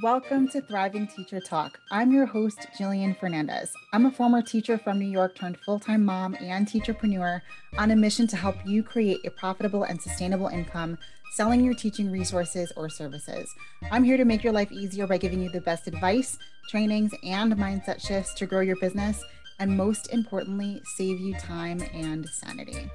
Welcome to Thriving Teacher Talk. I'm your host, Jillian Fernandez. I'm a former teacher from New York turned full time mom and teacherpreneur on a mission to help you create a profitable and sustainable income selling your teaching resources or services. I'm here to make your life easier by giving you the best advice, trainings, and mindset shifts to grow your business, and most importantly, save you time and sanity.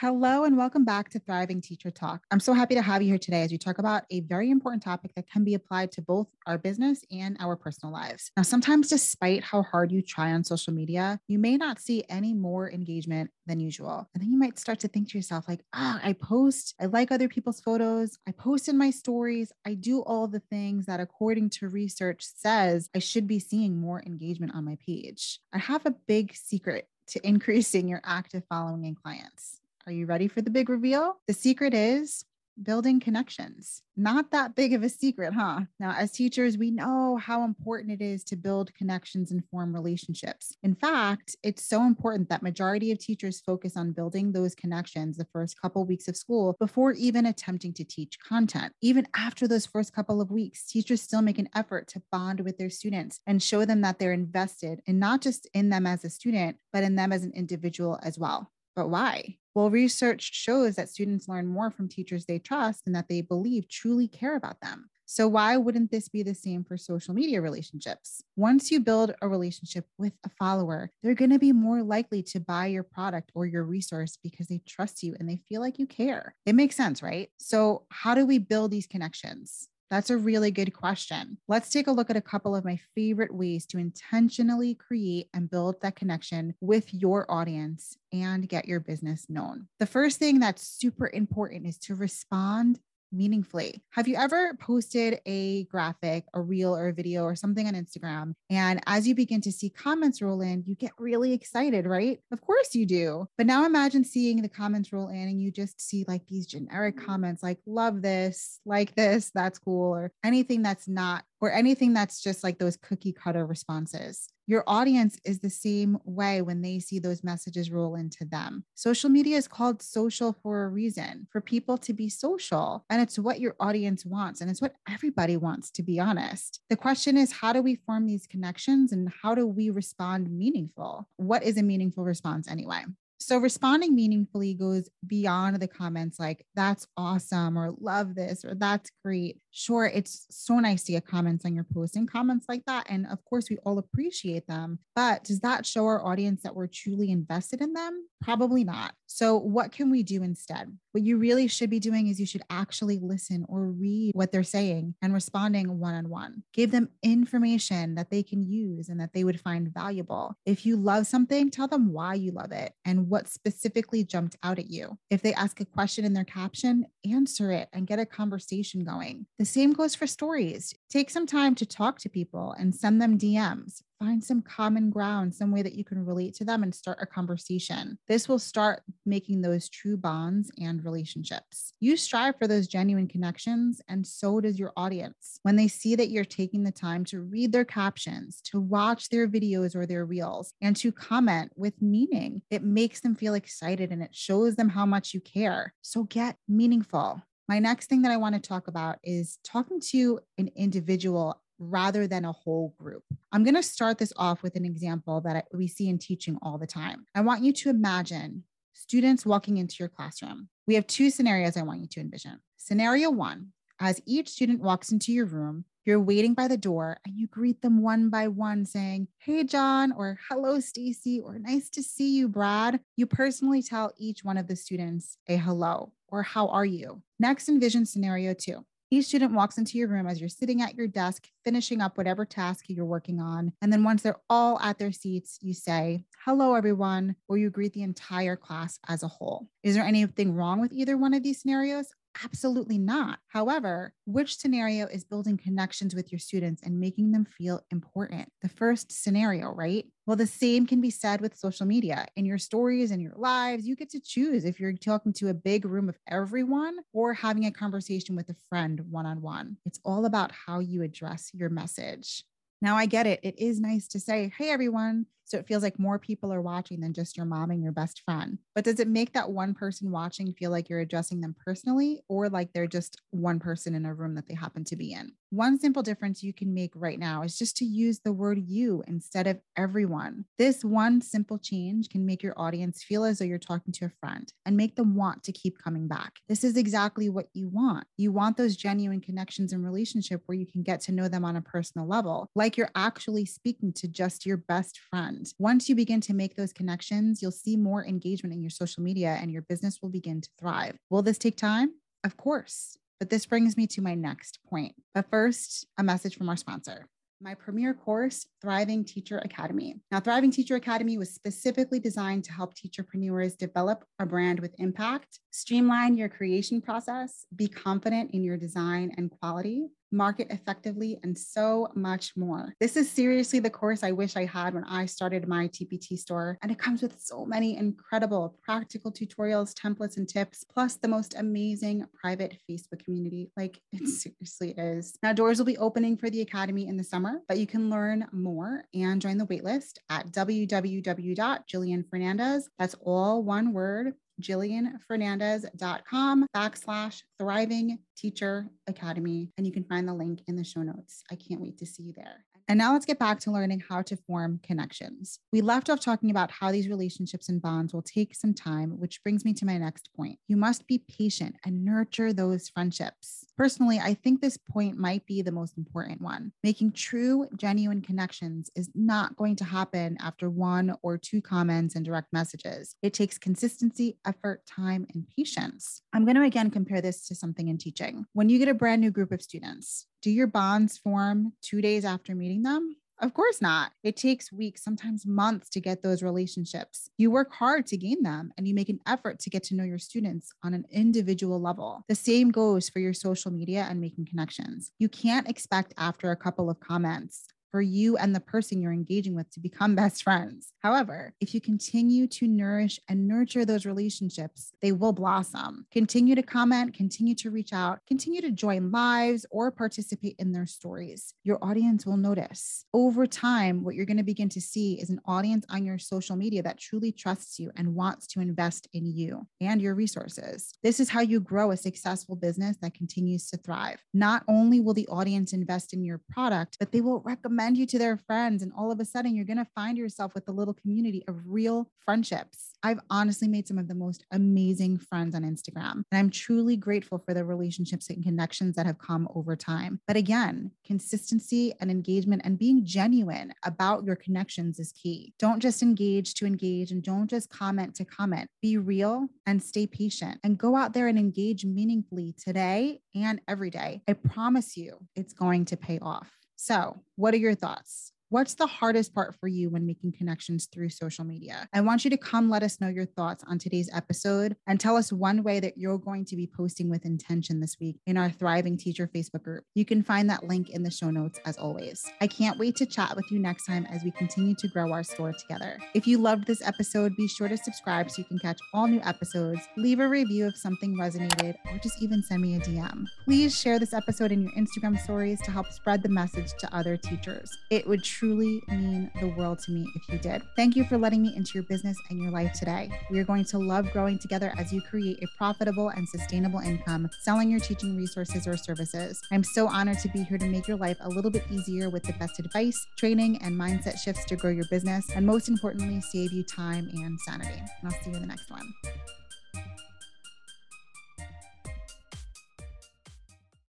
Hello, and welcome back to Thriving Teacher Talk. I'm so happy to have you here today as we talk about a very important topic that can be applied to both our business and our personal lives. Now, sometimes, despite how hard you try on social media, you may not see any more engagement than usual. And then you might start to think to yourself, like, ah, I post, I like other people's photos, I post in my stories, I do all the things that, according to research, says I should be seeing more engagement on my page. I have a big secret to increasing your active following and clients. Are you ready for the big reveal? The secret is building connections. Not that big of a secret, huh? Now, as teachers, we know how important it is to build connections and form relationships. In fact, it's so important that majority of teachers focus on building those connections the first couple weeks of school before even attempting to teach content. Even after those first couple of weeks, teachers still make an effort to bond with their students and show them that they're invested and not just in them as a student, but in them as an individual as well. But why? Well, research shows that students learn more from teachers they trust and that they believe truly care about them. So, why wouldn't this be the same for social media relationships? Once you build a relationship with a follower, they're going to be more likely to buy your product or your resource because they trust you and they feel like you care. It makes sense, right? So, how do we build these connections? That's a really good question. Let's take a look at a couple of my favorite ways to intentionally create and build that connection with your audience and get your business known. The first thing that's super important is to respond meaningfully. Have you ever posted a graphic, a reel, or a video or something on Instagram? And as you begin to see comments roll in, you get really excited, right? Of course you do. But now imagine seeing the comments roll in and you just see like these generic comments like, love this, like this, that's cool, or anything that's not or anything that's just like those cookie cutter responses. Your audience is the same way when they see those messages roll into them. Social media is called social for a reason, for people to be social. And it's what your audience wants. And it's what everybody wants, to be honest. The question is, how do we form these connections and how do we respond meaningful? What is a meaningful response anyway? So responding meaningfully goes beyond the comments like, that's awesome, or love this, or that's great. Sure, it's so nice to get comments on your post and comments like that. And of course, we all appreciate them. But does that show our audience that we're truly invested in them? Probably not. So, what can we do instead? What you really should be doing is you should actually listen or read what they're saying and responding one on one. Give them information that they can use and that they would find valuable. If you love something, tell them why you love it and what specifically jumped out at you. If they ask a question in their caption, answer it and get a conversation going. The same goes for stories. Take some time to talk to people and send them DMs find some common ground, some way that you can relate to them and start a conversation. This will start making those true bonds and relationships. You strive for those genuine connections, and so does your audience. When they see that you're taking the time to read their captions, to watch their videos or their reels, and to comment with meaning, it makes them feel excited and it shows them how much you care. So get meaningful. My next thing that I want to talk about is talking to an individual rather than a whole group. I'm going to start this off with an example that we see in teaching all the time. I want you to imagine students walking into your classroom. We have two scenarios I want you to envision. Scenario one, as each student walks into your room, you're waiting by the door and you greet them one by one saying, "Hey John" or "Hello Stacy" or "Nice to see you Brad." You personally tell each one of the students a hello or "How are you?" Next envision scenario 2. Each student walks into your room as you're sitting at your desk, finishing up whatever task you're working on. And then once they're all at their seats, you say, Hello, everyone, or you greet the entire class as a whole. Is there anything wrong with either one of these scenarios? Absolutely not. However, which scenario is building connections with your students and making them feel important? The first scenario, right? Well, the same can be said with social media. In your stories and your lives, you get to choose if you're talking to a big room of everyone or having a conversation with a friend one on one. It's all about how you address your message. Now, I get it. It is nice to say, hey, everyone, So it feels like more people are watching than just your mom and your best friend. But does it make that one person watching feel like you're addressing them personally or like they're just one person in a room that they happen to be in? One simple difference you can make right now is just to use the word you instead of everyone. This one simple change can make your audience feel as though you're talking to a friend and make them want to keep coming back. This is exactly what you want. You want those genuine connections and relationship where you can get to know them on a personal level, like you're actually speaking to just your best friend. Once you begin to make those connections, you'll see more engagement in your social media and your business will begin to thrive. Will this take time? Of course. But this brings me to my next point. But first, a message from our sponsor my premier course, Thriving Teacher Academy. Now, Thriving Teacher Academy was specifically designed to help teacherpreneurs develop a brand with impact, streamline your creation process, be confident in your design and quality, market effectively, and so much more. This is seriously the course I wish I had when I started my TPT store. And it comes with so many incredible practical tutorials, templates, and tips, plus the most amazing private Facebook community. Like it hmm. seriously is. Now, doors will be opening for the Academy in the summer, but you can learn more and join the waitlist at www.jillianfernandez. That's all one word jillianfernandez.com backslash thriving teacher academy. And you can find the link in the show notes. I can't wait to see you there. And now let's get back to learning how to form connections. We left off talking about how these relationships and bonds will take some time, which brings me to my next point. You must be patient and nurture those friendships. Personally, I think this point might be the most important one. Making true, genuine connections is not going to happen after one or two comments and direct messages. It takes consistency, effort, time, and patience. I'm going to again compare this to something in teaching. When you get a brand new group of students, do your bonds form two days after meeting them? Of course not. It takes weeks, sometimes months to get those relationships. You work hard to gain them and you make an effort to get to know your students on an individual level. The same goes for your social media and making connections. You can't expect after a couple of comments for you and the person you're engaging with to become best friends. However, if you continue to nourish and nurture those relationships, they will blossom. Continue to comment, continue to reach out, continue to join lives or participate in their stories. Your audience will notice. Over time, what you're going to begin to see is an audience on your social media that truly trusts you and wants to invest in you and your resources. This is how you grow a successful business that continues to thrive. Not only will the audience invest in your product, but they will recommend recommend you to their friends. And all of a sudden, you're going to find yourself with a little community of real friendships. I've honestly made some of the most amazing friends on Instagram. And I'm truly grateful for the relationships and connections that have come over time. But again, consistency and engagement and being genuine about your connections is key. Don't just engage to engage and don't just comment to comment. Be real and stay patient and go out there and engage meaningfully today and every day. I promise you, it's going to pay off. So, what are your thoughts? What's the hardest part for you when making connections through social media? I want you to come let us know your thoughts on today's episode and tell us one way that you're going to be posting with intention this week in our Thriving Teacher Facebook group. You can find that link in the show notes as always. I can't wait to chat with you next time as we continue to grow our store together. If you loved this episode, be sure to subscribe so you can catch all new episodes, leave a review if something resonated, or just even send me a DM. Please share this episode in your Instagram stories to help spread the message to other teachers. It would truly mean the world to me if you did. Thank you for letting me into your business and your life today. We are going to love growing together as you create a profitable and sustainable income selling your teaching resources or services. I'm so honored to be here to make your life a little bit easier with the best advice, training, and mindset shifts to grow your business, and most importantly, save you time and sanity. And I'll see you in the next one.